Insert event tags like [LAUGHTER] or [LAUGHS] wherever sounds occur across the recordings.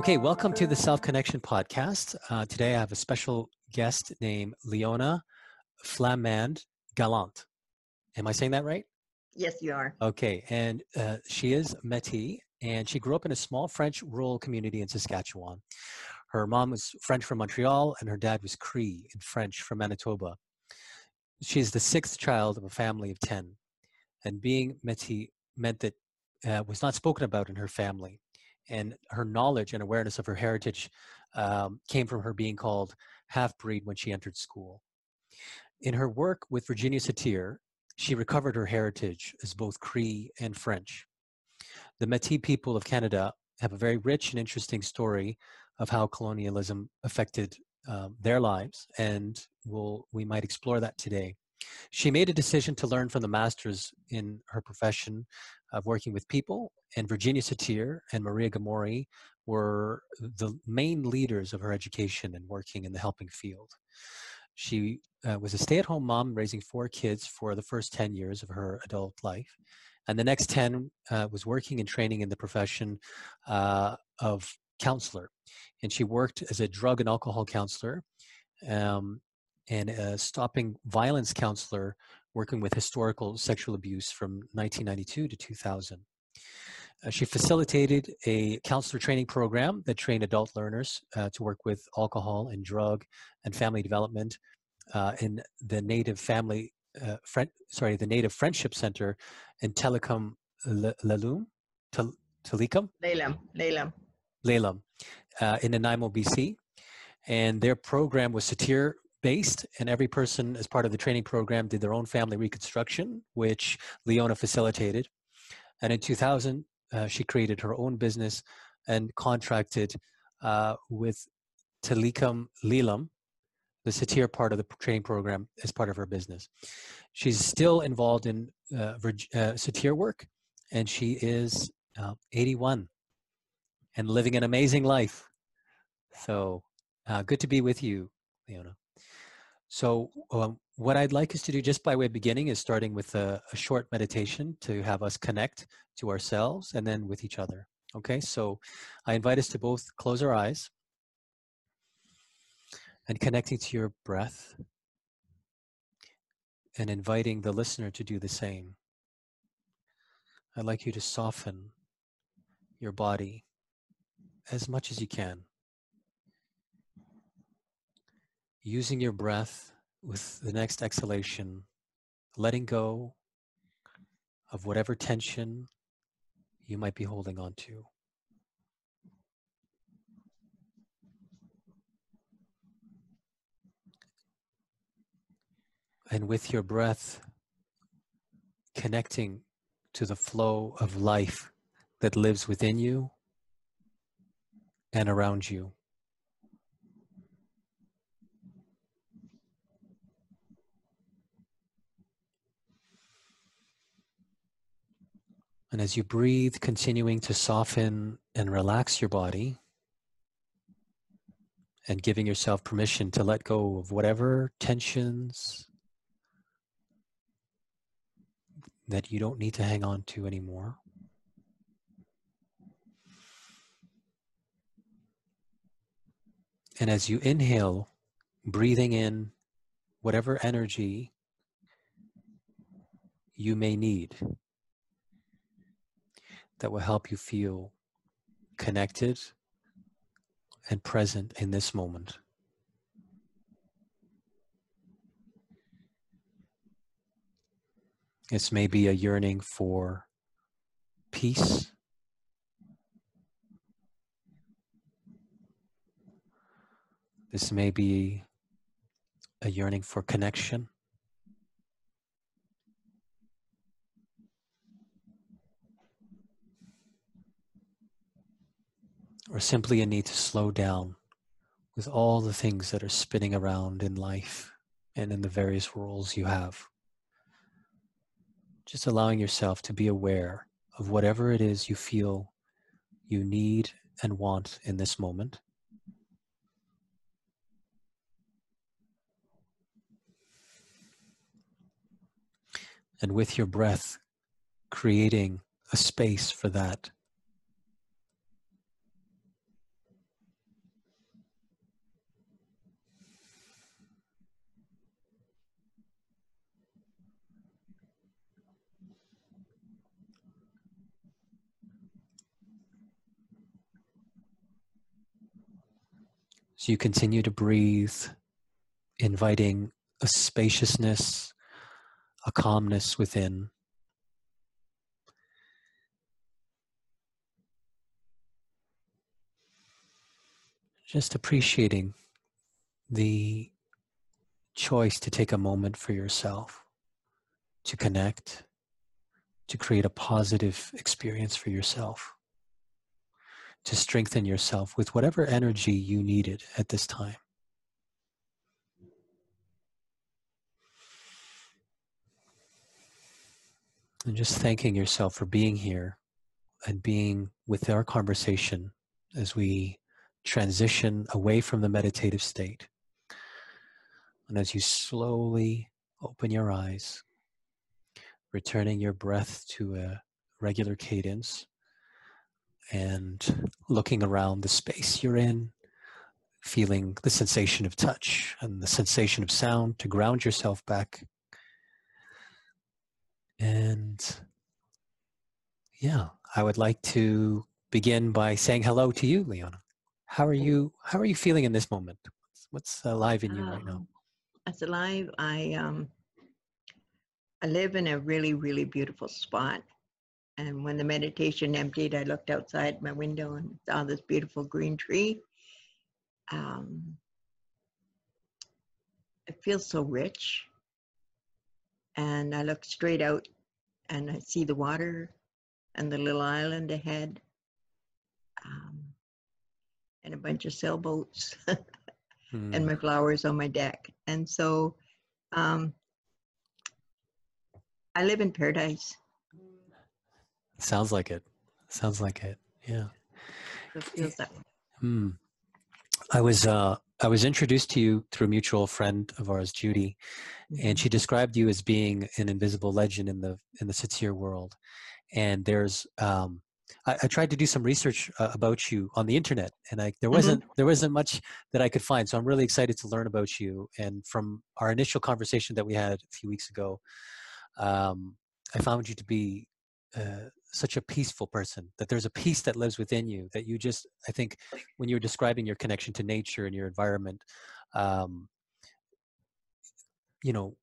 Okay, welcome to the Self Connection Podcast. Uh, today I have a special guest named Leona Flamand Gallant. Am I saying that right? Yes, you are. Okay, and uh, she is Métis, and she grew up in a small French rural community in Saskatchewan. Her mom was French from Montreal, and her dad was Cree in French from Manitoba. She is the sixth child of a family of 10, and being Métis meant that uh, was not spoken about in her family. And her knowledge and awareness of her heritage um, came from her being called half breed when she entered school. In her work with Virginia Satir, she recovered her heritage as both Cree and French. The Métis people of Canada have a very rich and interesting story of how colonialism affected um, their lives, and we'll, we might explore that today. She made a decision to learn from the masters in her profession of working with people, and Virginia Satir and Maria Gomori were the main leaders of her education and working in the helping field. She uh, was a stay at home mom, raising four kids for the first 10 years of her adult life. And the next 10 uh, was working and training in the profession uh, of counselor. And she worked as a drug and alcohol counselor um, and a stopping violence counselor working with historical sexual abuse from 1992 to 2000. Uh, she facilitated a counselor training program that trained adult learners uh, to work with alcohol and drug and family development uh, in the Native Family, uh, sorry, the Native Friendship Center in Tillicum Lelum, Tillicum? Lelum, Lelum. Lelum, uh, in Nanaimo, BC. And their program was satir based, and every person, as part of the training program, did their own family reconstruction, which Leona facilitated. And in 2000, uh, she created her own business and contracted uh, with Tillicum Lelum, the satir part of the training program, as part of her business. She's still involved in uh, uh satir work, and she is uh, 81 and living an amazing life. So good to be with you, Leona. So, um, what I'd like us to do, just by way of beginning, is starting with a, a, short meditation to have us connect to ourselves and then with each other. Okay, so I invite us to both close our eyes and connecting to your breath and inviting the listener to do the same. I'd like you to soften your body as much as you can using your breath with the next exhalation, letting go of whatever tension you might be holding on to. And with your breath, connecting to the flow of life that lives within you and around you. And as you breathe, continuing to soften and relax your body and giving yourself permission to let go of whatever tensions that you don't need to hang on to anymore. And as you inhale, breathing in whatever energy you may need that will help you feel connected and present in this moment. This may be a yearning for peace. This may be a yearning for connection. Or simply a need to slow down with all the things that are spinning around in life and in the various roles you have. Just allowing yourself to be aware of whatever it is you feel you need and want in this moment. And with your breath, creating a space for that So you continue to breathe, inviting a spaciousness, a calmness within. Just appreciating the choice to take a moment for yourself, to connect, to create a positive experience for yourself, to strengthen yourself with whatever energy you needed at this time. And just thanking yourself for being here and being with our conversation as we transition away from the meditative state. And as you slowly open your eyes, returning your breath to a regular cadence and looking around the space you're in, feeling the sensation of touch and the sensation of sound to ground yourself back and yeah, I would like to begin by saying hello to you, Leona. How are you? How are you feeling in this moment? What's, alive in you right now? What's um, alive? I um, I live in a really, really beautiful spot. And when the meditation emptied, I looked outside my window and saw this beautiful green tree. Um, it feels so rich and I look straight out and I see the water and the little island ahead um, and a bunch of sailboats mm. [LAUGHS] and my flowers on my deck. And so um, I live in paradise. Sounds like it. Sounds like it. Yeah. It feels that way. Hmm. I was uh, I was introduced to you through a mutual friend of ours, Judy, and mm-hmm. she described you as being an invisible legend in the in the Satir world. And there's um, I, I, tried to do some research uh, about you on the internet, and I, there mm-hmm. wasn't mm-hmm. there wasn't much that I could find. So I'm really excited to learn about you. And from our initial conversation that we had a few weeks ago, um, I found you to be uh, such a peaceful person that there's a peace that lives within you that you just i think when you're describing your connection to nature and your environment um, you know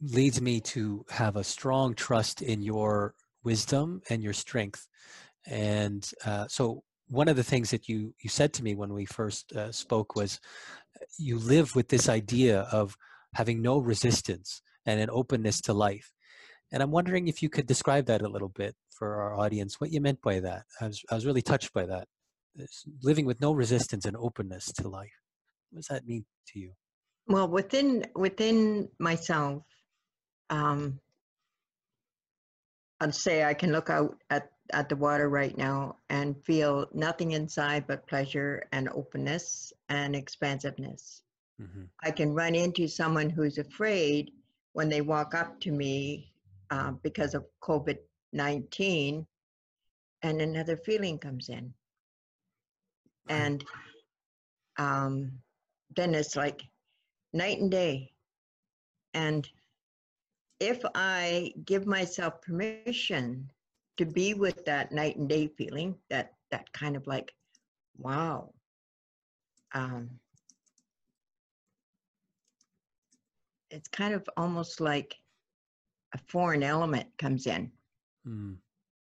leads me to have a strong trust in your wisdom and your strength. And uh, so one of the things that you you said to me when we first uh, spoke was you live with this idea of having no resistance and an openness to life and I'm wondering if you could describe that a little bit for our audience, what you meant by that. I was, I was really touched by that. It's living with no resistance and openness to life. What does that mean to you? Well, within within myself, um, I'd say I can look out at, at the water right now and feel nothing inside but pleasure and openness and expansiveness. Mm-hmm. I can run into someone who's afraid when they walk up to me uh, because of COVID 19, and another feeling comes in. And um, then it's like night and day. And if I give myself permission to be with that night and day feeling, that that kind of like, wow. Um, it's kind of almost like a foreign element comes in. Mm.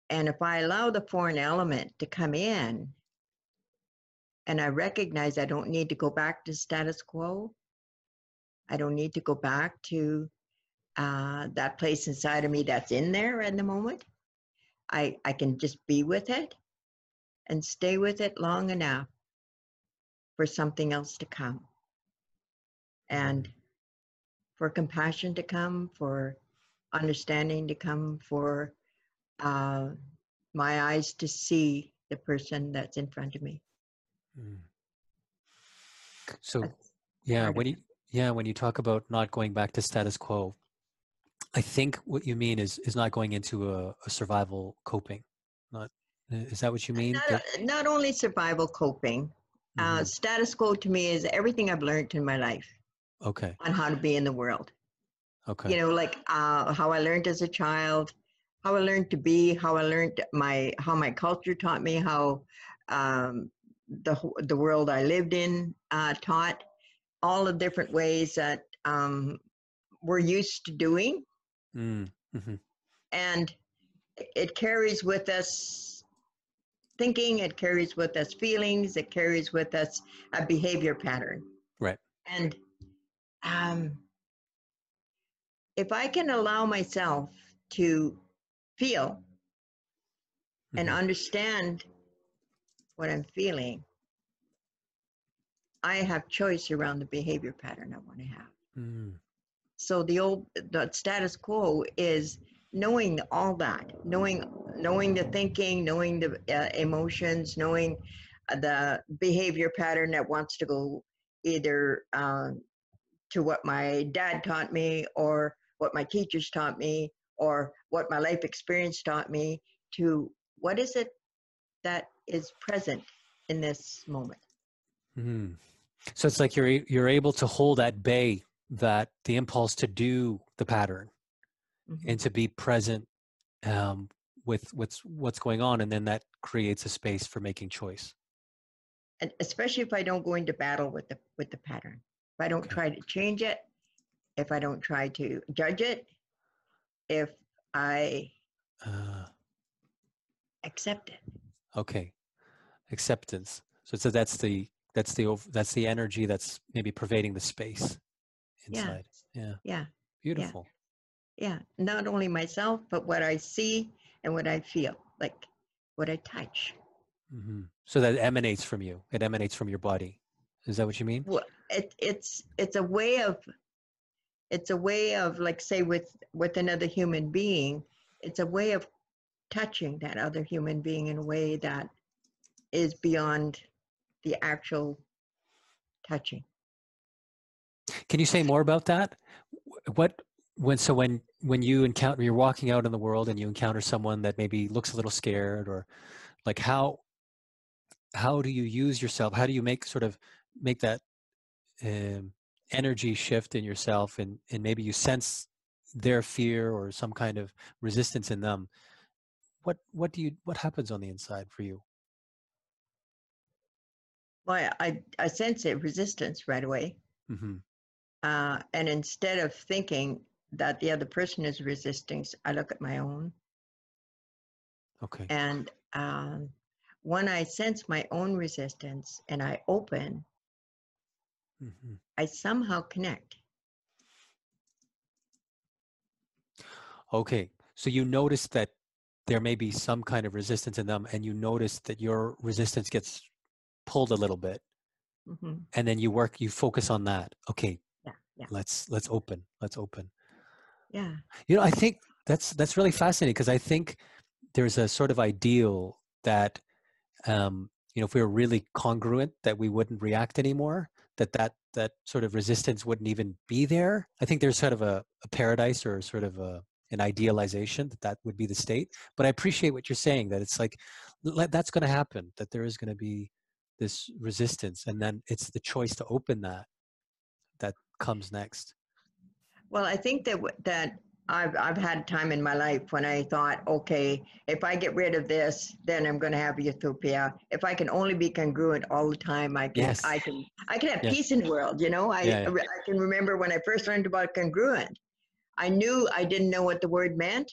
And if I allow the foreign element to come in and I recognize I don't need to go back to status quo, I don't need to go back to uh, that place inside of me that's in there at the moment. I, I can just be with it and stay with it long enough for something else to come and for compassion to come, for understanding to come for uh, my eyes to see the person that's in front of me. Mm. So, that's yeah, when you yeah when you talk about not going back to status quo, I think what you mean is is not going into a, a survival coping. Not is that what you mean? Not, not only survival coping. Uh, mm-hmm. Uh, status quo to me is everything I've learned in my life. Okay. On how to be in the world. Okay. You know, like uh, how I learned as a child, how I learned to be, how I learned my how my culture taught me how um, the the world I lived in uh, taught, all the different ways that um, we're used to doing, mm, mm-hmm. and it carries with us thinking, it carries with us feelings, it carries with us a behavior pattern. Right. And um, if I can allow myself to feel mm-hmm. and understand what I'm feeling, I have choice around the behavior pattern I want to have. Mm. So the old the status quo is knowing all that, knowing knowing the thinking, knowing the uh, emotions, knowing uh, the behavior pattern that wants to go either um, to what my dad taught me or what my teachers taught me or what my life experience taught me to what is it that is present in this moment. Mm-hmm. So it's like you're you're able to hold at bay that the impulse to do the pattern mm-hmm. and to be present um, with what's what's going on, and then that creates a space for making choice. And especially if I don't go into battle with the with the pattern, if I don't okay. try to change it, if I don't try to judge it, if I uh, accept it. Okay, acceptance. So, so that's the that's the that's the energy that's maybe pervading the space inside. Yeah. Yeah. yeah. Beautiful. Yeah. yeah. Not only myself, but what I see and what I feel, like what I touch. Mm-hmm. So that emanates from you. It emanates from your body. Is that what you mean? Well, it, it's it's a way of it's a way of like say with with another human being it's a way of touching that other human being in a way that is beyond the actual touching. Can you say more about that? What when so when when you encounter you're walking out in the world and you encounter someone that maybe looks a little scared or like how how do you use yourself? How do you make sort of make that um, energy shift in yourself and and maybe you sense their fear or some kind of resistance in them what what do you what happens on the inside for you? Well i i sense a resistance right away. Mm-hmm. uh, and instead of thinking that the other person is resisting i look at my own. Okay. And um, when i sense my own resistance and i open mm-hmm. I somehow connect. Okay, so you notice that there may be some kind of resistance in them, and you notice that your resistance gets pulled a little bit, mm-hmm. and then you work, you focus on that. Okay, yeah, yeah. let's let's open, let's open. Yeah, you know, I think that's that's really fascinating because I think there's a sort of ideal that um, you know if we were really congruent that we wouldn't react anymore that that that sort of resistance wouldn't even be there. I think there's sort of a, a paradise or sort of a, an idealization that that would be the state. But I appreciate what you're saying that it's like that's going to happen. That there is going to be this resistance, and then it's the choice to open that that comes next. Well, I think that that I've I've had time in my life when I thought, okay, if I get rid of this, then I'm going to have utopia. If I can only be congruent all the time, I can yes. I can I can have yes. peace in the world. You know, I yeah, yeah. I can remember when I first learned about congruent. I knew I didn't know what the word meant,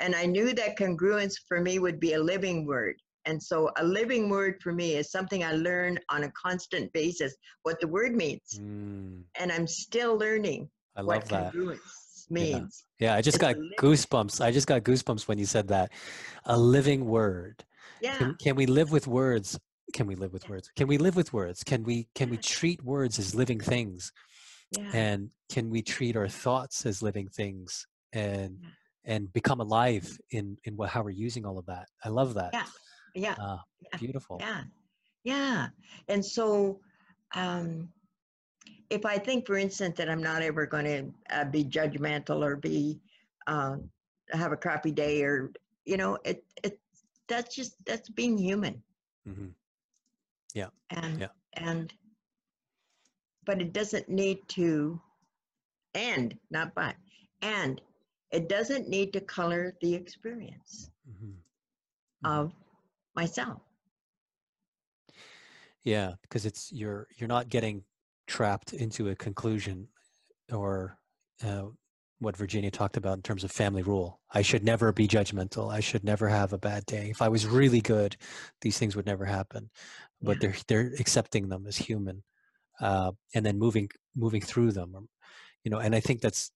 and I knew that congruence for me would be a living word. And so, a living word for me is something I learn on a constant basis what the word means, mm. and I'm still learning. I love that. Congruence means. Yeah, yeah I just it's got goosebumps. I just got goosebumps when you said that. A living word. Yeah. Can, can we live with words? Can we live with words? Can we live with words? Can we can we treat words as living things? Yeah. And can we treat our thoughts as living things and yeah. and become alive in in what, how we're using all of that? I love that. Yeah. Yeah. Uh, yeah. Beautiful. Yeah. Yeah. And so um if I think, for instance, that I'm not ever going to uh, be judgmental or be uh, have a crappy day or you know, it it that's just that's being human. Mm-hmm. Yeah. And yeah. and but it doesn't need to and not but and it doesn't need to color the experience mm-hmm. Mm-hmm. of myself Yeah, because it's you're you're not getting trapped into a conclusion or uh, what Virginia talked about in terms of family rule. I should never be judgmental. I should never have a bad day. If I was really good, these things would never happen. But they're they're accepting them as human, uh, and then moving moving through them. You know, and I think that's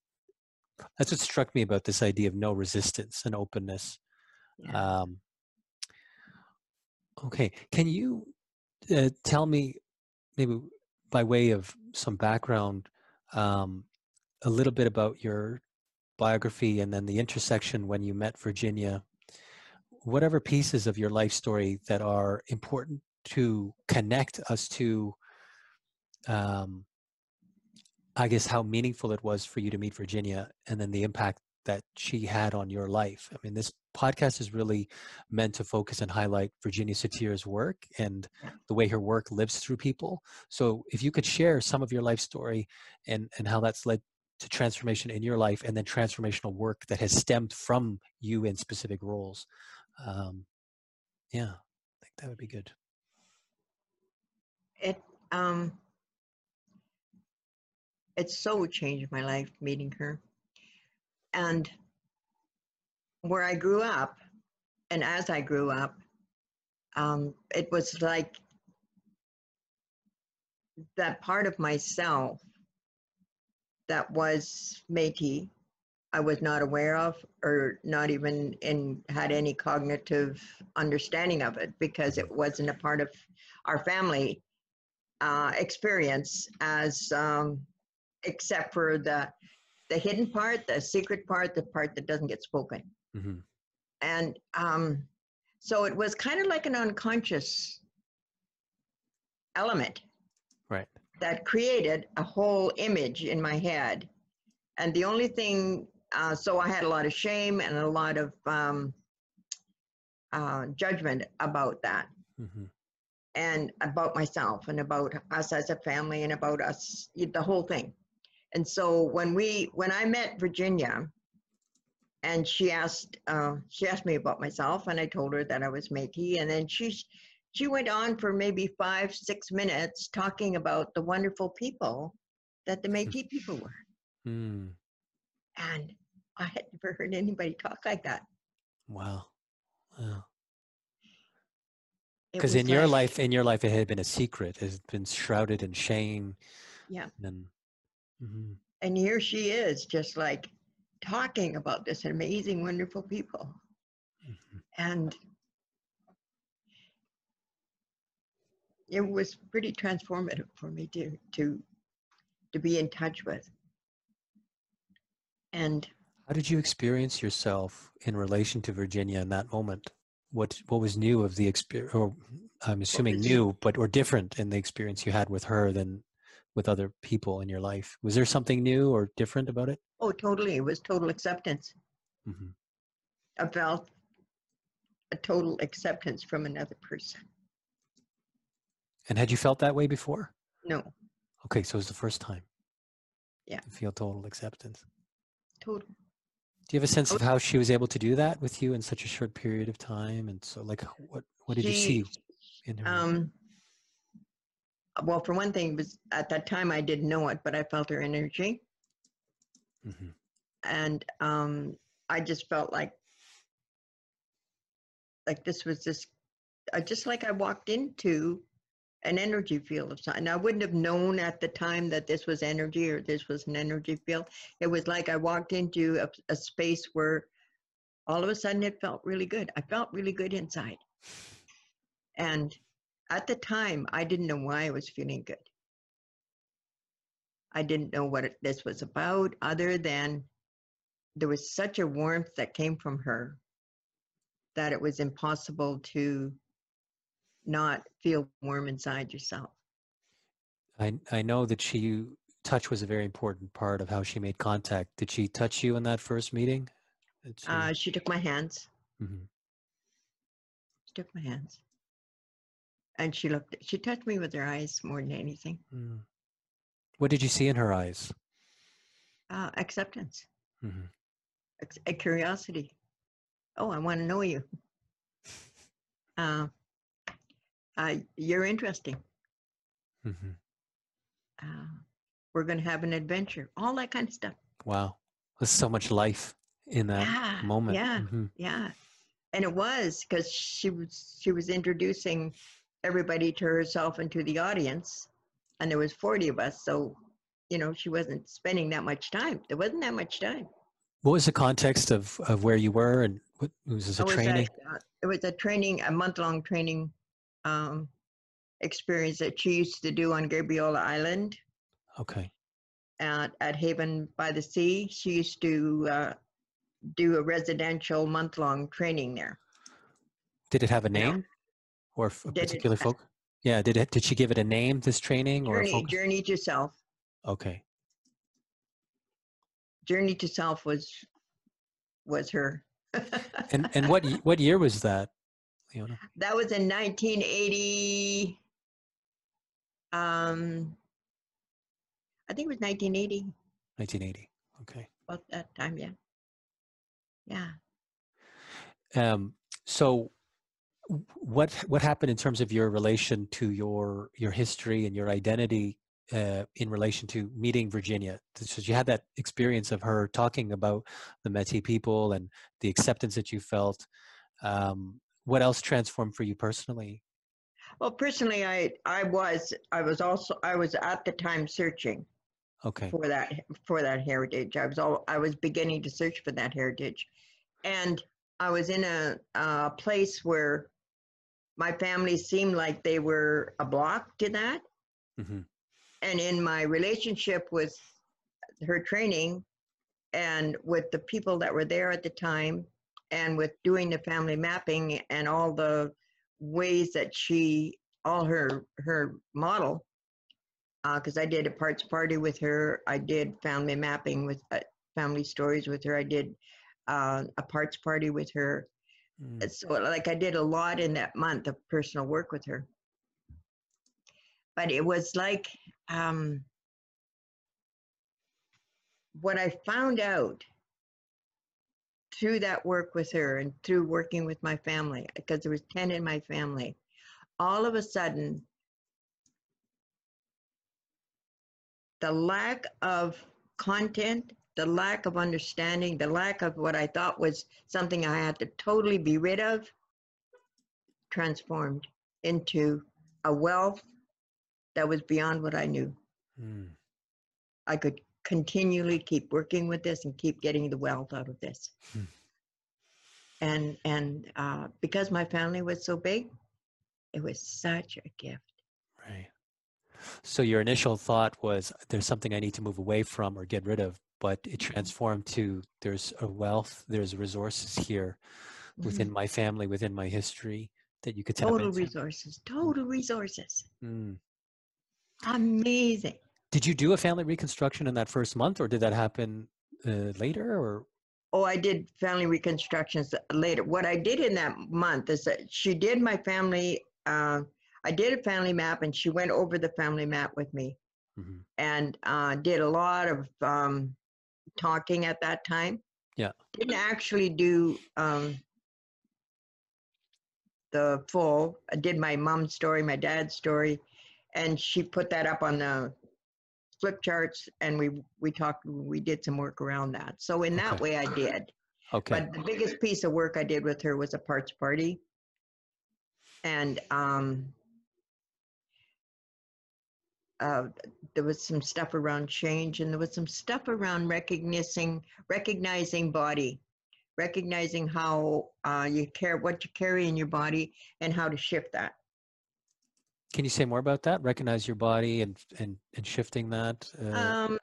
that's what struck me about this idea of no resistance and openness. Yeah. Um, okay, can you uh, tell me maybe by way of some background um, a little bit about your biography and then the intersection when you met Virginia, whatever pieces of your life story that are important to connect us to, um, I guess, how meaningful it was for you to meet Virginia and then the impact that she had on your life. I mean, this podcast is really meant to focus and highlight Virginia Satir's work and the way her work lives through people. So if you could share some of your life story and, and how that's led to transformation in your life and then transformational work that has stemmed from you in specific roles. Um, yeah, I think that would be good. It um, it so changed my life meeting her, and where I grew up, and as I grew up, um, it was like that part of myself that was Métis I was not aware of or not even in had any cognitive understanding of it because it wasn't a part of our family uh, experience as um, except for the the hidden part, the secret part, the part that doesn't get spoken. Mm-hmm. And um, so it was kind of like an unconscious element. Right that created a whole image in my head. And the only thing, uh, so I had a lot of shame and a lot of um, uh, judgment about that. Mm-hmm. And about myself and about us as a family and about us, the whole thing. And so when we, when I met Virginia, and she asked, uh, she asked me about myself, and I told her that I was Métis, and then she she went on for maybe five, six minutes talking about the wonderful people that the Métis people were. Mm. And I had never heard anybody talk like that. Wow. Wow. Because in like, your life, in your life, it had been a secret. It had been shrouded in shame. Yeah. And, mm-hmm. and here she is, just like talking about this amazing, wonderful people. Mm-hmm. And it was pretty transformative for me to to to be in touch with. And how did you experience yourself in relation to Virginia in that moment? What what was new of the experience, or I'm assuming new, but or different in the experience you had with her than with other people in your life? Was there something new or different about it? Oh, totally. It was total acceptance. Mm-hmm. Felt a total acceptance from another person. And had you felt that way before? No. Okay, so it was the first time. Yeah. To feel total acceptance. Total. Do you have a sense of how she was able to do that with you in such a short period of time? And so, like, what what did she, you see in her? Um, well, for one thing, was at that time I didn't know it, but I felt her energy, mm-hmm. and um, I just felt like like this was just, uh, just like I walked into an energy field of something. I wouldn't have known at the time that this was energy or this was an energy field. It was like I walked into a, a space where all of a sudden it felt really good. I felt really good inside. And at the time, I didn't know why I was feeling good. I didn't know what it, this was about, other than there was such a warmth that came from her that it was impossible to not feel warm inside yourself. I I know that she touch was a very important part of how she made contact. Did she touch you in that first meeting? She... Uh, she took my hands. Mm-hmm. She took my hands, and she looked. She touched me with her eyes more than anything. Mm. What did you see in her eyes? Uh, acceptance, mm-hmm. a curiosity. Oh, I want to know you. [LAUGHS] Uh, uh, you're interesting. Mm-hmm. Uh, we're going to have an adventure. All that kind of stuff. Wow, there's so much life in that yeah, moment. Yeah, mm-hmm. yeah, and it was because she was she was introducing everybody to herself and to the audience, and there was forty of us, so you know she wasn't spending that much time. There wasn't that much time. What was the context of, of where you were and what was this a was training? A, uh, it was a training, a month long training um, experience that she used to do on Gabriola Island. Okay. At, at Haven by the Sea. She used to uh, do a residential month long training there. Did it have a name or a particular it, folk? Yeah, did it? Did she give it a name? This training journey, or journey to self? Okay. Journey to Self was was her. and and what [LAUGHS] what year was that, Leona? That was in 1980. Um, I think it was 1980. 1980. Okay. About that time, yeah. Yeah. Um. So, what what happened in terms of your relation to your your history and your identity uh, in relation to meeting Virginia? So you had that experience of her talking about the Métis people and the acceptance that you felt. Um, what else transformed for you personally? Well, personally, I I was I was also I was at the time searching. Okay. For that for that heritage, I was all I was beginning to search for that heritage, and I was in a, a place where my family seemed like they were a block to that. Mm-hmm and in my relationship with her training and with the people that were there at the time and with doing the family mapping and all the ways that she all her her model because uh, I did a parts party with her. I did family mapping with uh, family stories with her. I did uh, a parts party with her. Mm. So, like, I did a lot in that month of personal work with her. But it was like um, what I found out through that work with her and through working with my family, because there was 10 in my family, all of a sudden, the lack of content, the lack of understanding, the lack of what I thought was something I had to totally be rid of, transformed into a wealth that was beyond what I knew. Mm. I could continually keep working with this and keep getting the wealth out of this. Mm. And and uh, because my family was so big, it was such a gift. Right. So your initial thought was there's something I need to move away from or get rid of, but it transformed to there's a wealth, there's resources here within mm-hmm. my family, within my history that you could tap total into. resources, total resources. Mm. Amazing. Did you do a family reconstruction in that first month, or did that happen uh, later? Or oh, I did family reconstructions later. What I did in that month is that she did my family. Uh, I did a family map, and she went over the family map with me, mm-hmm. and uh, did a lot of um, talking at that time. Yeah, didn't actually do um, the full. I did my mom's story, my dad's story, and she put that up on the flip charts and we we talked we did some work around that so in that okay. way i did okay but the biggest piece of work i did with her was a parts party and um uh, there was some stuff around change and there was some stuff around recognizing recognizing body recognizing how uh, you care what you carry in your body and how to shift that can you say more about that? Recognize your body and and, and shifting that. Uh... Um,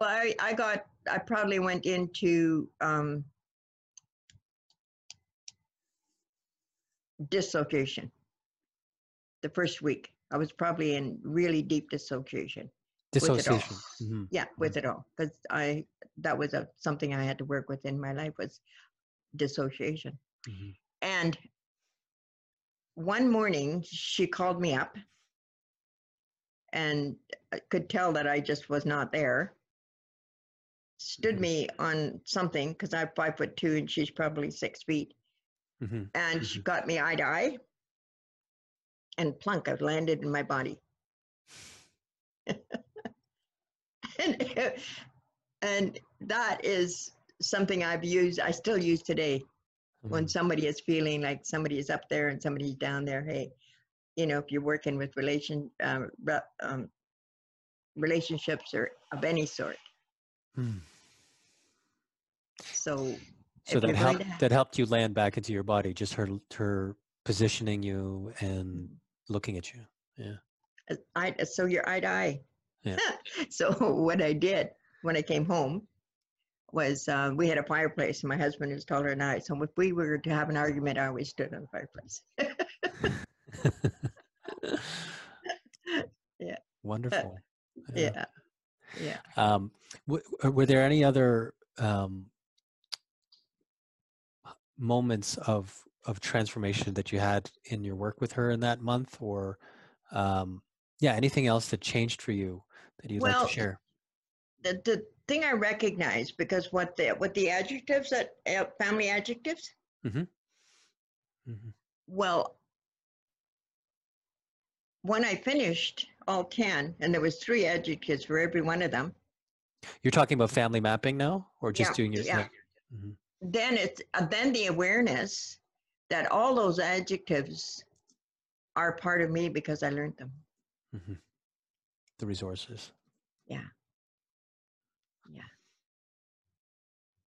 well, I I got I probably went into um, dissociation. The first week, I was probably in really deep dissociation. Dissociation. Mm-hmm. Yeah, with mm-hmm. it all, because I that was a something I had to work with in my life was dissociation, mm-hmm. and one morning she called me up and could tell that I just was not there. Stood mm-hmm. me on something because I'm five foot two and she's probably six feet. Mm-hmm. And mm-hmm. she got me eye to eye. And plunk, I've landed in my body. and, [LAUGHS] and that is something I've used, I still use today. Mm-hmm. When somebody is feeling like somebody is up there and somebody's down there, hey, you know, if you're working with relation uh, um, relationships or of any sort. Hmm. So, so that helped have, that helped you land back into your body. Just her her positioning you and looking at you. Yeah. I so you're eye to eye. Yeah. [LAUGHS] so what I did when I came home was uh, we had a fireplace, and my husband is taller than I. So if we were to have an argument, I always stood on the fireplace. [LAUGHS] yeah. Wonderful. [LAUGHS] Yeah. Yeah. Um, w- uh, were there any other um, moments of of transformation that you had in your work with her in that month, or um, yeah, anything else that changed for you that you'd well, like to share? The the thing I recognize because what the what the adjectives that uh, family adjectives. Mm-hmm. Mm-hmm. Well, when I finished all 10, and there was three adjectives for every one of them. You're talking about family mapping now, or just yeah, doing your? Yeah. Mm-hmm. Then it's uh, then the awareness that all those adjectives are part of me because I learned them. Mm-hmm. The resources. Yeah. Yeah.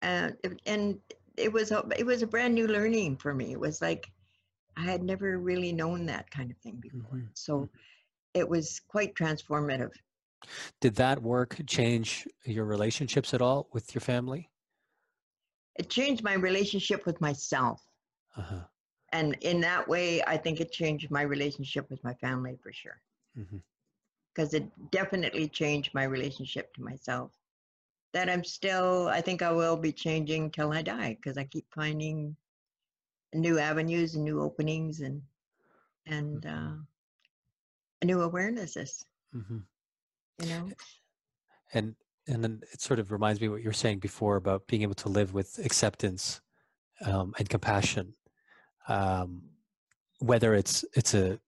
And and it was a, it was a brand new learning for me. It was like I had never really known that kind of thing before. Mm-hmm. So mm-hmm. it was quite transformative. Did that work change your relationships at all with your family? It changed my relationship with myself. Uh-huh. And in that way, I think it changed my relationship with my family for sure. Because mm-hmm. it definitely changed my relationship to myself. That I'm still, I think I will be changing till I die because I keep finding new avenues and new openings and and mm-hmm. uh, new awarenesses. Mm-hmm. You know, and and then it sort of reminds me what you were saying before about being able to live with acceptance um, and compassion, um, whether it's it's a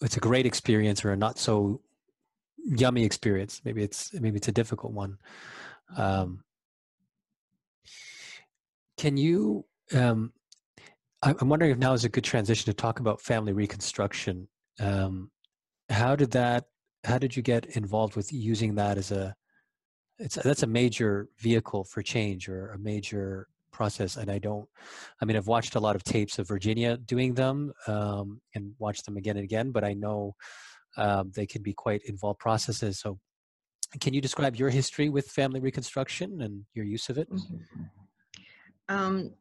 it's a great experience or a not so yummy experience. Maybe it's maybe it's a difficult one. Um, can you um, I'm wondering if now is a good transition to talk about family reconstruction. Um, how did that? How did you get involved with using that as a? It's that's a major vehicle for change or a major process. And I don't. I mean, I've watched a lot of tapes of Virginia doing them um, and watched them again and again. But I know um, they can be quite involved processes. So, can you describe your history with family reconstruction and your use of it? Um,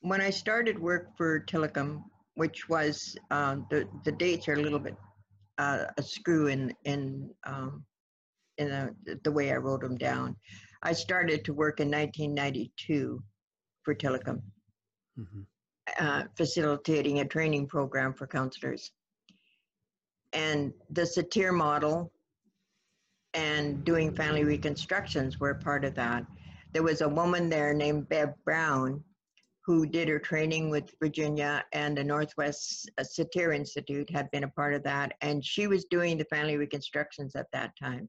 when I started work for Tillicum, which was uh, the the dates are a little bit uh, a screw in in um, in the, the way I wrote them down. I started to work in 1992 for Tillicum, mm-hmm. uh, facilitating a training program for counselors. And the Satir model and doing family reconstructions were part of that. There was a woman there named Bev Brown who did her training with Virginia and the Northwest uh, Satir Institute had been a part of that. And she was doing the family reconstructions at that time.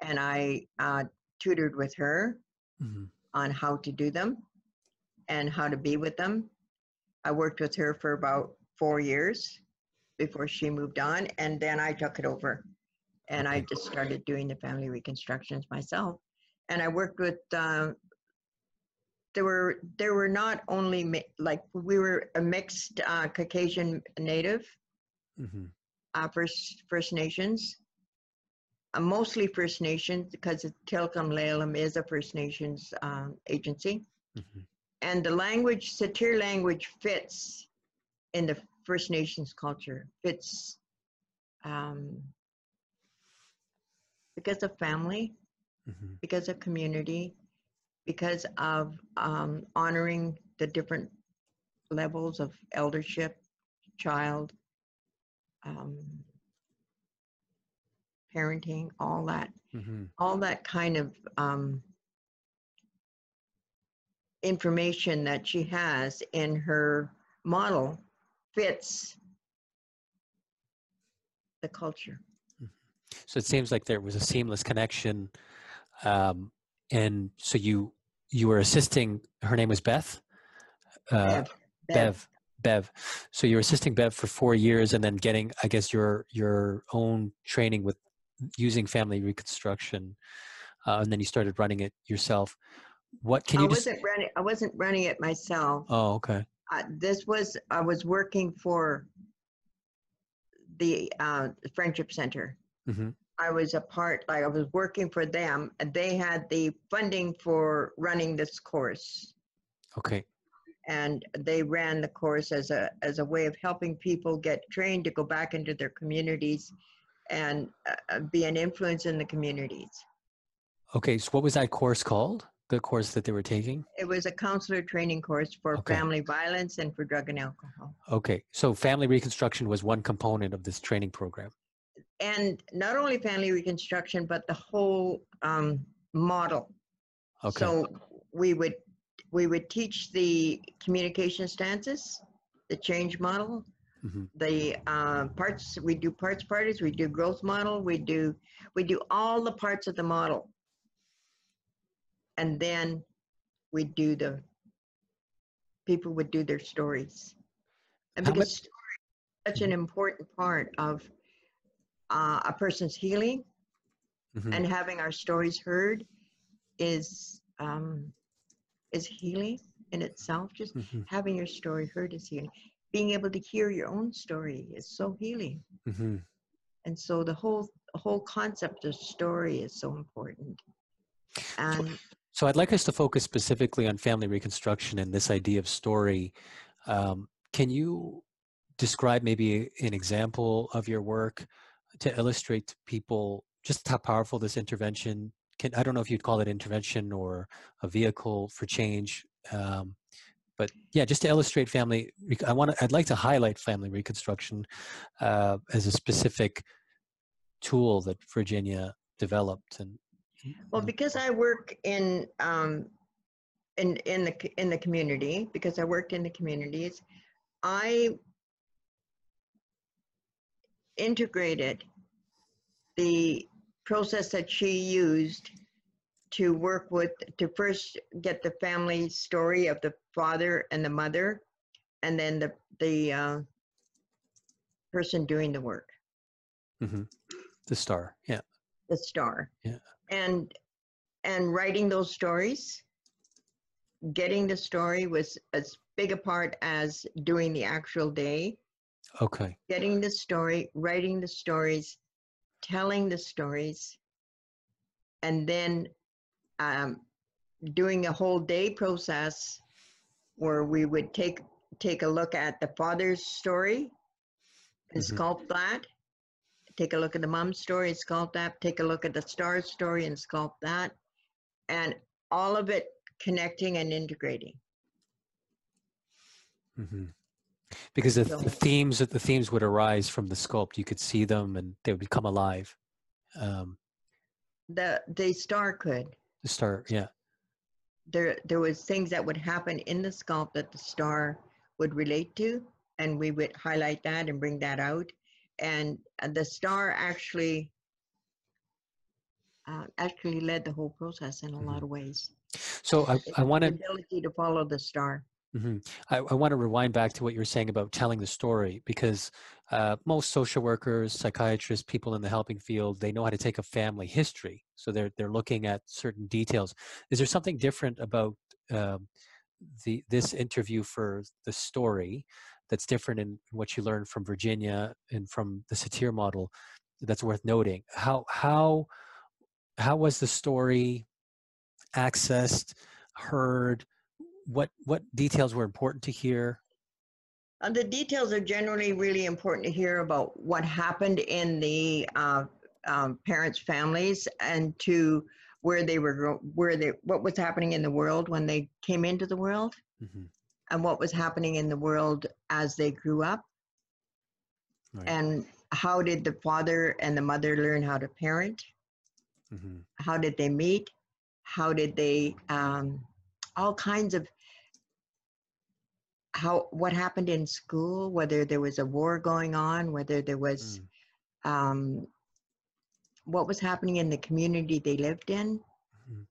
And I uh, tutored with her mm-hmm. on how to do them and how to be with them. I worked with her for about four years before she moved on. And then I took it over and I just started doing the family reconstructions myself. And I worked with uh, there were there were not only like we were a mixed uh, Caucasian native, mm-hmm. uh, First First Nations, uh, mostly First Nations because Tillicum Lelum is a First Nations um, agency, mm-hmm. and the language Satir language fits in the First Nations culture fits um, because of family, mm-hmm. because of community, because of um, honoring the different levels of eldership, child, um, parenting, all that, mm-hmm. all that kind of um, information that she has in her model fits the culture. So it seems like there was a seamless connection, um, and so you you were assisting. Her name was Beth. Uh, Bev. Bev. Bev. So you were assisting Bev for four years, and then getting, I guess, your your own training with using family reconstruction, uh, and then you started running it yourself. What can you? I wasn't running. I wasn't running it myself. Oh, okay. Uh, this was I was working for the uh, Friendship Center. Mm-hmm. I was a part, like I was working for them, and they had the funding for running this course. Okay. And they ran the course as a as a way of helping people get trained to go back into their communities and uh, uh be an influence in the communities. Okay, so what was that course called? The course that they were taking? It was a counselor training course for okay. family violence and for drug and alcohol. Okay, so family reconstruction was one component of this training program and not only family reconstruction, but the whole um, model. Okay. So we would we would teach the communication stances, the change model, mm-hmm. the uh, parts. We do parts parties. We do growth model. We do we do all the parts of the model, and then we do the people would do their stories, and because story is such an important part of uh, a person's healing mm-hmm. and having our stories heard is um, is healing in itself. Just mm-hmm. having your story heard is healing. Being able to hear your own story is so healing. Mm-hmm. And so the whole whole concept of story is so important. And so, so I'd like us to focus specifically on family reconstruction and this idea of story. Um, can you describe maybe an example of your work to illustrate to people just how powerful this intervention can i don't know if you'd call it intervention or a vehicle for change um, but yeah just to illustrate family i want to i'd like to highlight family reconstruction uh, as a specific tool that virginia developed and well because i work in um, in in the in the community because i worked in the communities i integrated the process that she used to work with to first get the family story of the father and the mother and then the the uh, person doing the work. Mm-hmm. the star yeah. The star. Yeah. And and writing those stories getting the story was as big a part as doing the actual day. Okay. Getting the story, writing the stories, telling the stories, and then um, doing a whole day process where we would take take a look at the father's story and mm-hmm. sculpt that. Take a look at the mom's story and sculpt that. Take a look at the star's story and sculpt that. And all of it connecting and integrating. Mm-hmm because the, the themes that the themes would arise from the sculpt you could see them and they would become alive um, the the star could the star yeah there there was things that would happen in the sculpt that the star would relate to and we would highlight that and bring that out and the star actually uh, actually led the whole process in a mm-hmm. lot of ways so i, I want to ability to follow the star Mm-hmm. I, I, want to rewind back to what you were saying about telling the story because uh, most social workers, psychiatrists, people in the helping field, they know how to take a family history. So they're they're looking at certain details. Is there something different about um, the this interview for the story that's different in what you learned from Virginia and from the Satir model that's worth noting? How how how was the story accessed, heard? what what details were important to hear? Uh, the details are generally really important to hear about what happened in the uh, um, parents' families and to where they were, where they, what was happening in the world when they came into the world, mm-hmm. and what was happening in the world as they grew up, right. and how did the father and the mother learn how to parent? Mm-hmm. How did they meet? How did they? Um, all kinds of how what happened in school, whether there was a war going on, whether there was mm. um, what was happening in the community they lived in. Mm-hmm.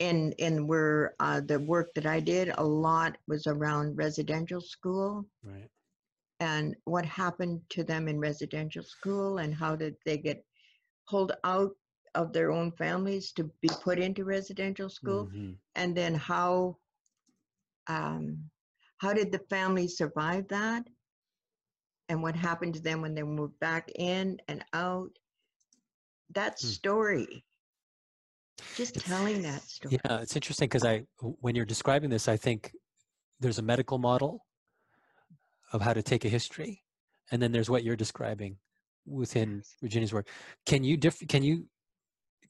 And and where uh, the work that I did a lot was around residential school. Right. And what happened to them in residential school and how did they get pulled out of their own families to be put into residential school mm-hmm. and then how um, how did the family survive that? And what happened to them when they moved back in and out? That hmm. story. Just telling that story. Yeah it's interesting because i when you're describing this i think there's a medical model of how to take a history and then there's what you're describing within virginia's work. Can you diff- can you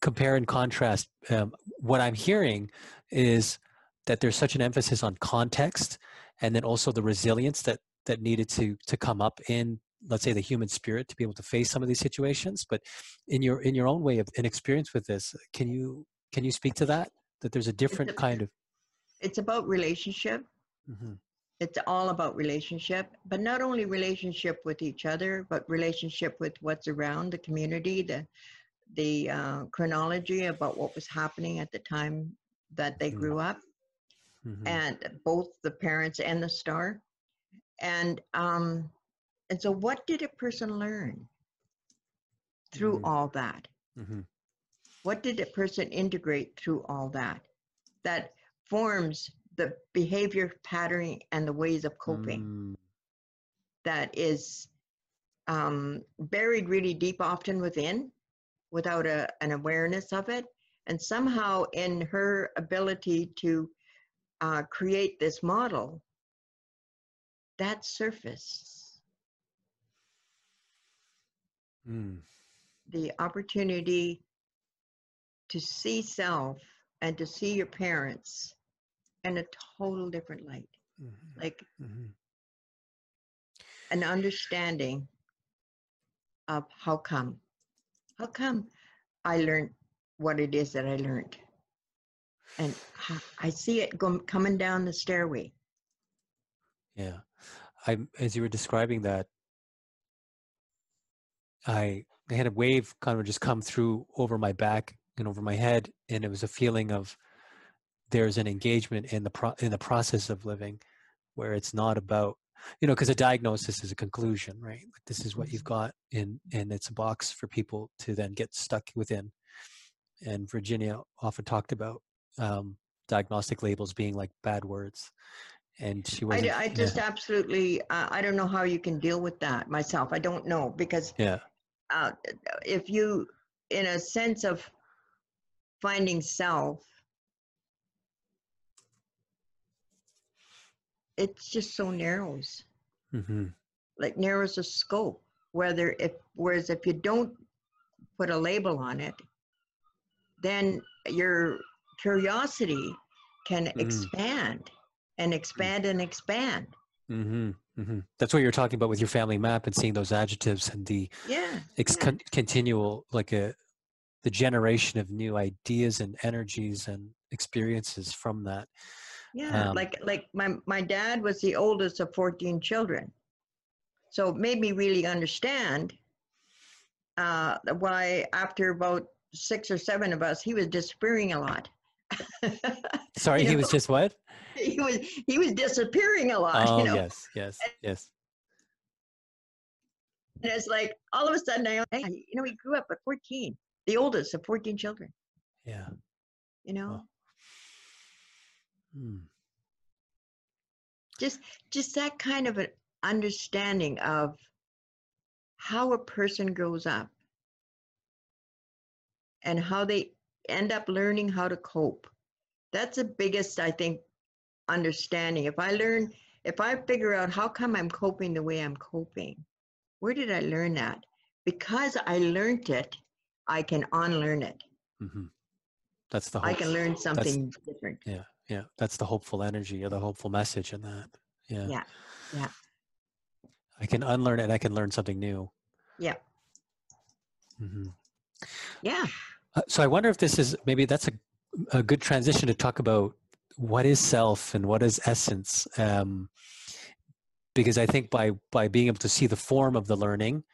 compare and contrast um, what i'm hearing is that there's such an emphasis on context and then also the resilience that that needed to to come up in let's say the human spirit to be able to face some of these situations but in your in your own way of an experience with this can you can you speak to that that there's a different kind of it's about relationship mm-hmm. it's all about relationship but not only relationship with each other but relationship with what's around the community the the uh, chronology about what was happening at the time that they mm-hmm. grew up mm-hmm. and both the parents and the star and um, and so, what did a person learn through mm-hmm. all that? Mm-hmm. What did a person integrate through all that? That forms the behavior pattern and the ways of coping. Mm. That is um, buried really deep, often within, without a, an awareness of it. And somehow, in her ability to uh, create this model, that surface. Mm. The opportunity to see self and to see your parents in a total different light. Mm-hmm. Like mm-hmm. an understanding of how come. How come I learned what it is that I learned? And I see it go, coming down the stairway. Yeah. I as you were describing that, I I had a wave kind of just come through over my back and over my head, and it was a feeling of there's an engagement in the pro, in the process of living, where it's not about you know because a diagnosis is a conclusion, right? Like this is what you've mm-hmm. got, in and it's a box for people to then get stuck within. And Virginia often talked about um, diagnostic labels being like bad words and she was I, I, just yeah. absolutely uh, i don't know how you can deal with that myself i don't know because yeah uh, if you in a sense of finding self it's just so narrows mm-hmm. like narrows the scope whether if whereas if you don't put a label on it then your curiosity can mm. expand and expand and expand. Mm-hmm, mm-hmm. That's what you're talking about with your family map and seeing those adjectives and the yeah, ex- yeah. Con- continual like a the generation of new ideas and energies and experiences from that. Yeah, um, like like my my dad was the oldest of 14 children, so it made me really understand uh, why after about six or seven of us, he was disappearing a lot. [LAUGHS] Sorry, he know? was just what? He was he was disappearing a lot. Oh you know? yes, yes, yes. And it's like all of a sudden, I you know, he grew up at 14, the oldest of 14 children. Yeah. You know. Hmm. Just just that kind of an understanding of how a person grows up and how they end up learning how to cope. That's the biggest, I think, understanding. If I learn, if I figure out how come I'm coping the way I'm coping, where did I learn that? Because I learned it, I can unlearn it. Mm-hmm. That's the. Hope. I can learn something That's, different. Yeah, yeah. That's the hopeful energy or the hopeful message in that. Yeah. Yeah. Yeah. I can unlearn it. I can learn something new. Yeah. Mm-hmm. Yeah. Uh, so I wonder if this is maybe that's a, a good transition to talk about what is self and what is essence. Um, because I think by by being able to see the form of the learning,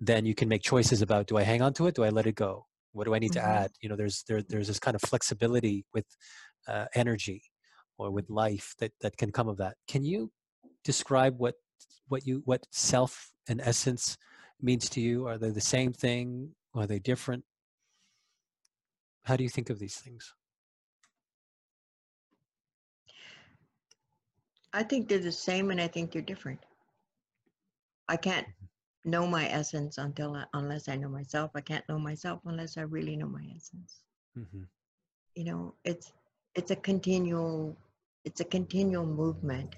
then you can make choices about do I hang on to it, do I let it go? what do i need mm-hmm. to add you know there's there, there's this kind of flexibility with uh, energy or with life that that can come of that can you describe what what you what self and essence means to you are they the same thing are they different how do you think of these things i think they're the same and i think they're different i can't mm-hmm. know my essence until I, unless i know myself i can't know myself unless i really know my essence mm-hmm. you know it's it's a continual it's a continual movement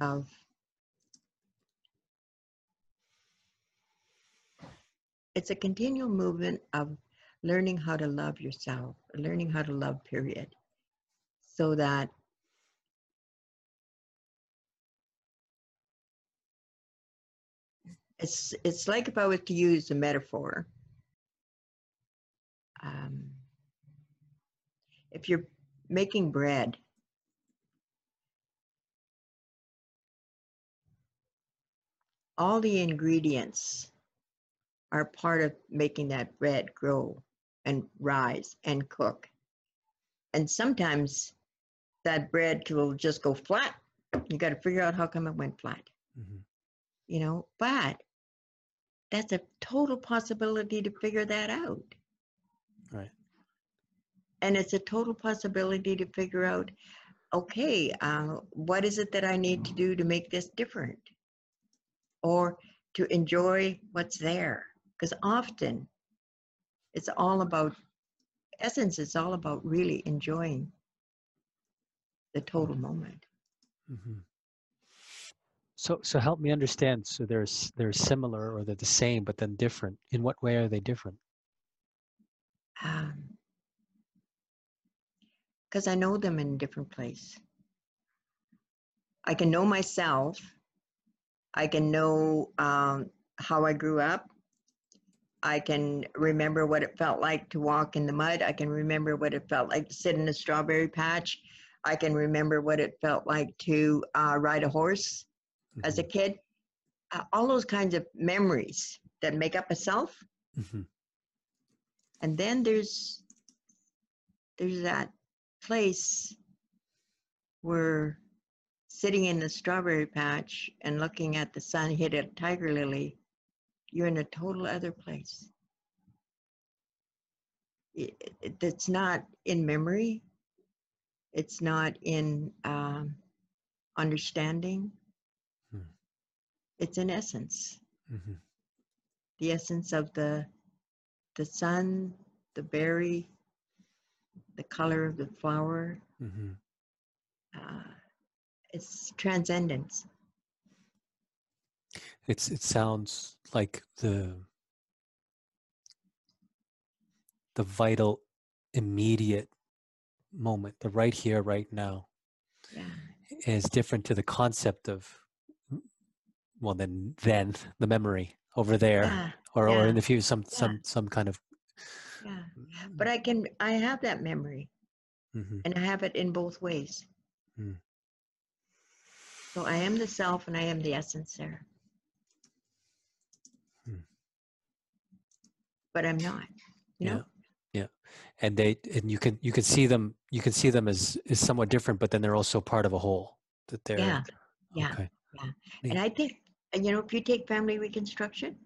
of it's a continual movement of learning how to love yourself, learning how to love, period. So that it's it's like if I was to use a metaphor. Um, if you're making bread, all the ingredients are part of making that bread grow and rise and cook. And sometimes that bread will just go flat. You got to figure out how come it went flat. Mm-hmm. You know, but that's a total possibility to figure that out. Right. And it's a total possibility to figure out, okay, uh, what is it that I need to do to make this different? Or to enjoy what's there because often it's all about essence it's all about really enjoying the total moment. Mm-hmm. so so help me understand. So there's they're similar or they're the same but then different. In what way are they different? Because um, i know them in a different place. I can know myself. I can know um, how i grew up I can remember what it felt like to walk in the mud. I can remember what it felt like to sit in a strawberry patch. I can remember what it felt like to uh, ride a horse mm-hmm. as a mm-hmm. kid. Uh, all those kinds of memories that make up a self. Mm-hmm. And then there's there's that place where sitting in the strawberry patch and looking at the sun hit a tiger lily you're in a total other place. It, it, it's not in memory. It's not in um, understanding. Hmm. It's in essence. Mm-hmm. The essence of the the sun, the berry, the color of the flower. Mm-hmm. Uh, it's transcendence. It's it sounds like the the vital immediate moment, the right here, right now, yeah. is different to the concept of well then then [LAUGHS] the memory over there yeah. or yeah. or in the future some some some kind of yeah but i can i have that memory mm-hmm. and i have it in both ways mm. so i am the self and i am the essence there but I'm not. You know? Yeah. Yeah. And they and you can you can see them you can see them as is somewhat different, but then they're also part of a whole. That they're yeah. Yeah. Okay. Yeah. And I think you know, if you take family reconstruction,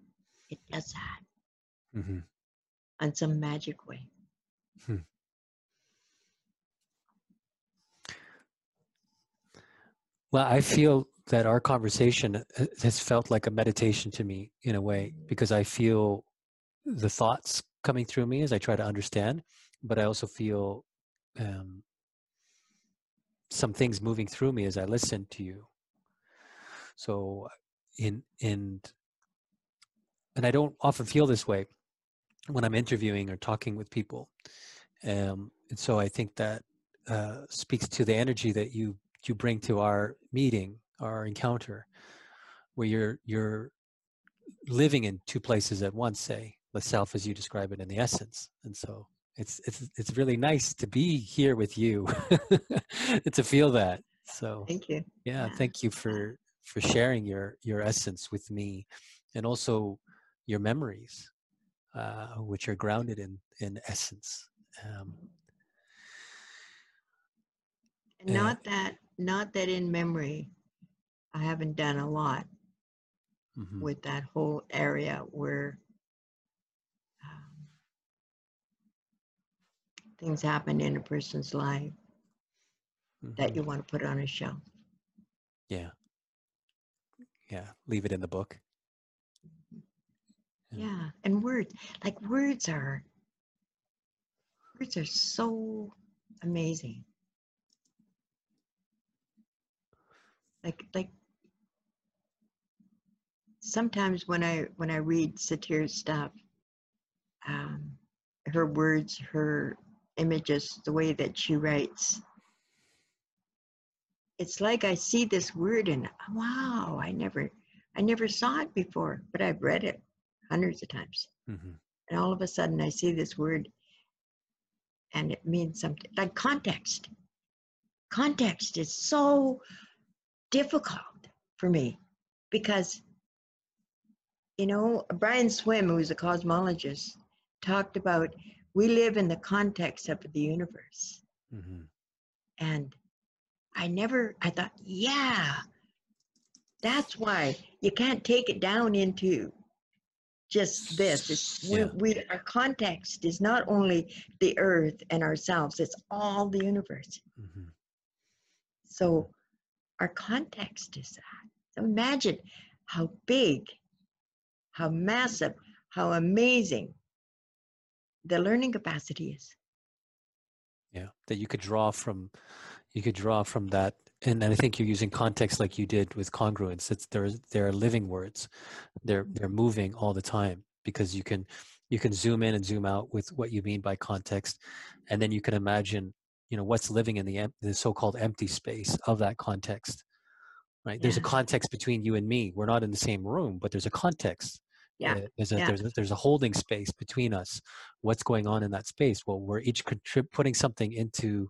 it does that. Mm-hmm. On some magic way. Hmm. Well, I feel that our conversation has felt like a meditation to me in a way because I feel the thoughts coming through me as I try to understand, but I also feel um, some things moving through me as I listen to you. So, in in and I don't often feel this way when I'm interviewing or talking with people, um, and so I think that uh, speaks to the energy that you you bring to our meeting, our encounter, where you're you're living in two places at once, say, the self as you describe it in the essence and so it's it's it's really nice to be here with you [LAUGHS] to feel that so thank you yeah, yeah, thank you for for sharing your your essence with me and also your memories uh, which are grounded in in essence. Um, not that, not that in memory, I haven't done a lot mm-hmm. with that whole area where things happen in a person's life mm-hmm. that you want to put on a shelf. Yeah. Yeah. Leave it in the book. Yeah. yeah. And words, like words are, words are so amazing. Like, like sometimes when I when I read Satir's stuff, um, her words, her images, the way that she writes, it's like I see this word and wow, I never I never saw it before, but I've read it hundreds of times. Mm-hmm. And all of a sudden I see this word and it means something like context. Context is so difficult for me because you know, Brian Swimme, who's a cosmologist, talked about we live in the context of the universe. Mm-hmm. And I never, I thought, yeah, that's why you can't take it down into just this. It's yeah. we, we, our context is not only the earth and ourselves, it's all the universe. Mm-hmm. So our context is that. So imagine how big how massive, how amazing the learning capacity is. Yeah, that you could draw from, you could draw from that, and, I think you're using context like you did with congruence. It's there. There are living words. They're they're moving all the time because you can you can zoom in and zoom out with what you mean by context, and then you can imagine you know what's living in the the so-called empty space of that context right yeah. there's a context between you and me we're not in the same room but there's a context yeah. There's a, yeah. there's a, there's a holding space between us. What's going on in that space? Well, we're each contrib- putting something into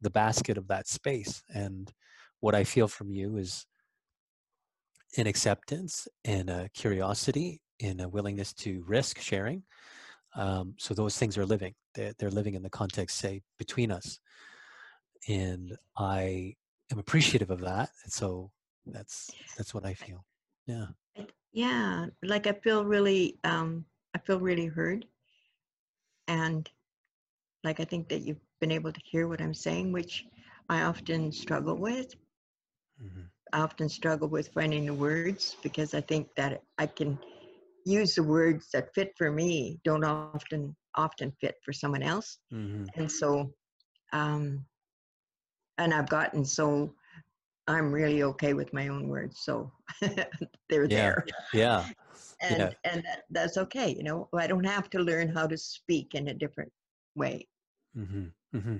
the basket of that space. And what I feel from you is an acceptance and a curiosity and a willingness to risk sharing. Um, so those things are living. They're, they're living in the context, say, between us. And I am appreciative of that. And so that's that's what I feel. Yeah yeah like i feel really um i feel really heard and like i think that you've been able to hear what i'm saying which i often struggle with mm-hmm. i often struggle with finding the words because i think that i can use the words that fit for me don't often often fit for someone else mm-hmm. and so um and i've gotten so I'm really okay with my own words. So [LAUGHS] they're yeah. there. Yeah. And, yeah. and that, that's okay. You know, I don't have to learn how to speak in a different way. Mm-hmm. Mm-hmm.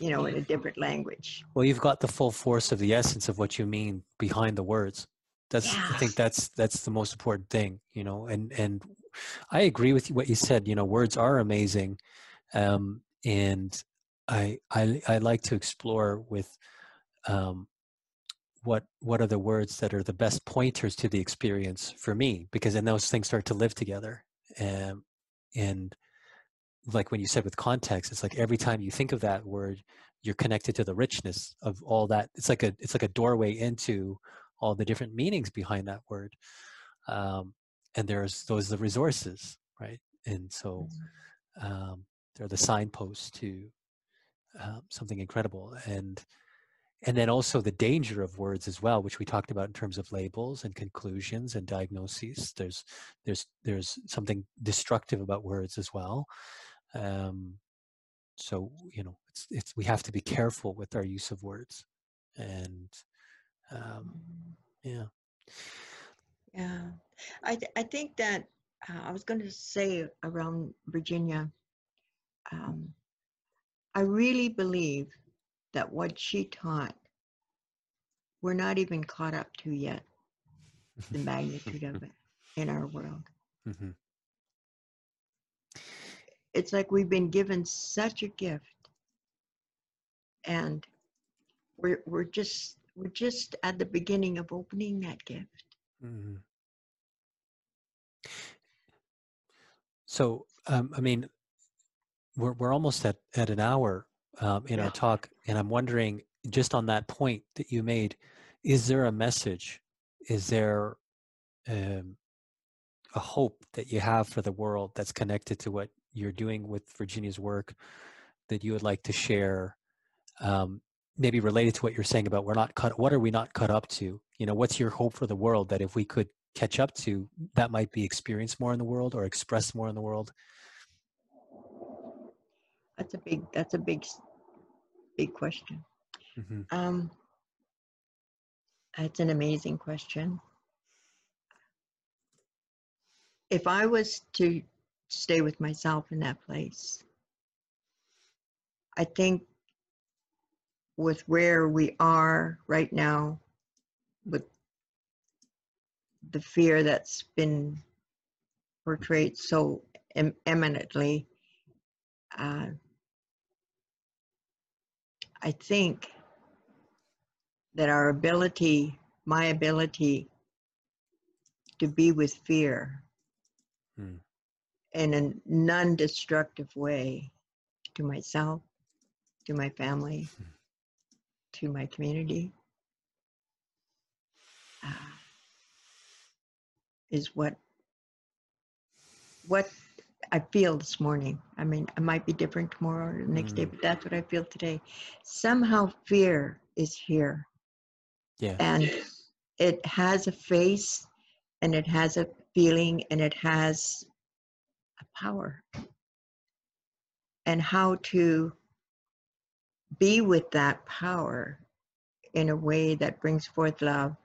You know, in a different language. Well, you've got the full force of the essence of what you mean behind the words. That's I think that's that's the most important thing. You know, and and I agree with what you said. You know, words are amazing, um, and I I I like to explore with um, what what are the words that are the best pointers to the experience for me because then those things start to live together and and like when you said with context it's like every time you think of that word you're connected to the richness of all that it's like a it's like a doorway into all the different meanings behind that word um, and there's those the resources right and so mm-hmm. um, they're the signposts to um, something incredible and and then also the danger of words as well which we talked about in terms of labels and conclusions and diagnoses. There's there's there's something destructive about words as well. Um, so you know it's it's we have to be careful with our use of words and um, yeah. Yeah. I th- i think that uh, i was going to say around virginia um, i really believe that what she taught, we're not even caught up to yet, the magnitude of it in our world. Mm-hmm. It's like we've been given such a gift, and we're we're just we're just at the beginning of opening that gift. Mm-hmm. So, um, I mean, we're we're almost at at an hour um, in yeah. our talk, and I'm wondering, just on that point that you made, is there a message? Is there um, a hope that you have for the world that's connected to what you're doing with Virginia's work that you would like to share? Um, maybe related to what you're saying about we're not cut. What are we not cut up to? You know, what's your hope for the world that if we could catch up to, that might be experienced more in the world or expressed more in the world? That's a big. That's a big, big question. Mm-hmm. Um, that's an amazing question. If I was to stay with myself in that place, I think with where we are right now, with the fear that's been portrayed so em- eminently, uh, I think that our ability, my ability to be with fear hmm. in a non destructive way to myself, to my family, hmm. to my community, uh, is what what I feel this morning. I mean, it might be different tomorrow or the next mm. day, but that's what I feel today. Somehow fear is here. Yeah. And it has a face and it has a feeling and it has a power. And how to be with that power in a way that brings forth love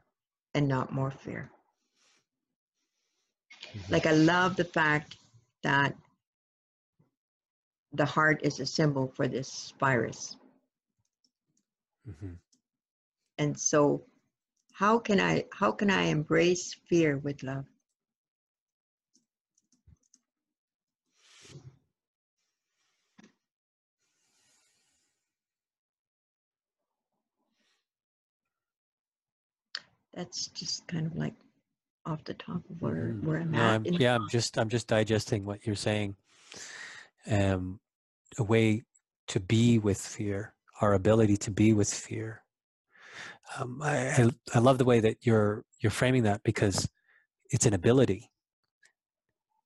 and not more fear. Mm-hmm. Like, I love the fact that the heart is a symbol for this virus. Mm-hmm. And so how can I how can I embrace fear with love? That's just kind of like off the top of where, mm-hmm. where I'm no, at. I'm, yeah, I'm just I'm just digesting what you're saying. Um, a way to be with fear, our ability to be with fear. Um, I, I, I love the way that you're you're framing that because it's an ability.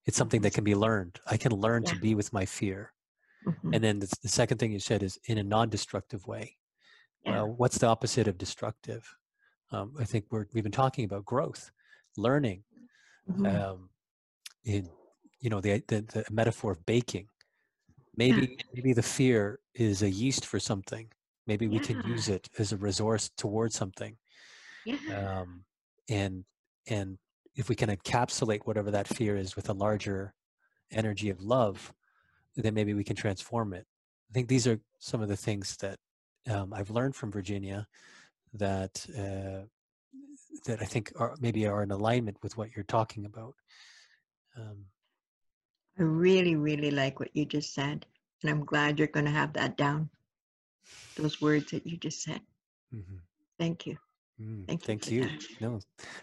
It's something that can be learned. I can learn yeah. to be with my fear. Mm-hmm. And then the, the, second thing you said is in a non-destructive way. Yeah. Well, what's the opposite of destructive? Um, I think we're, we've been talking about growth learning mm-hmm. um, in you know the, the, the metaphor of baking maybe yeah. maybe the fear is a yeast for something maybe we yeah. can use it as a resource towards something yeah. um, and and if we can encapsulate whatever that fear is with a larger energy of love then maybe we can transform it i think these are some of the things that um, i've learned from virginia that uh, that I think are maybe are in alignment with what you're talking about. Um, I really, really like what you just said, and I'm glad you're going to have that down. Those words that you just said. Mm-hmm. Thank you. Mm, thank, thank you. you. No,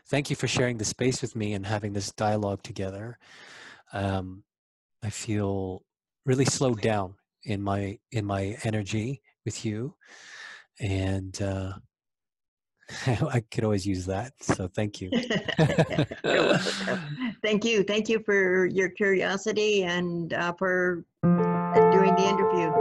thank you for sharing the space with me and having this dialogue together. Um, I feel really slowed down in my in my energy with you, and uh, [LAUGHS] I could always use that. So thank you. [LAUGHS] thank you. Thank you for your curiosity and uh, for doing the interview.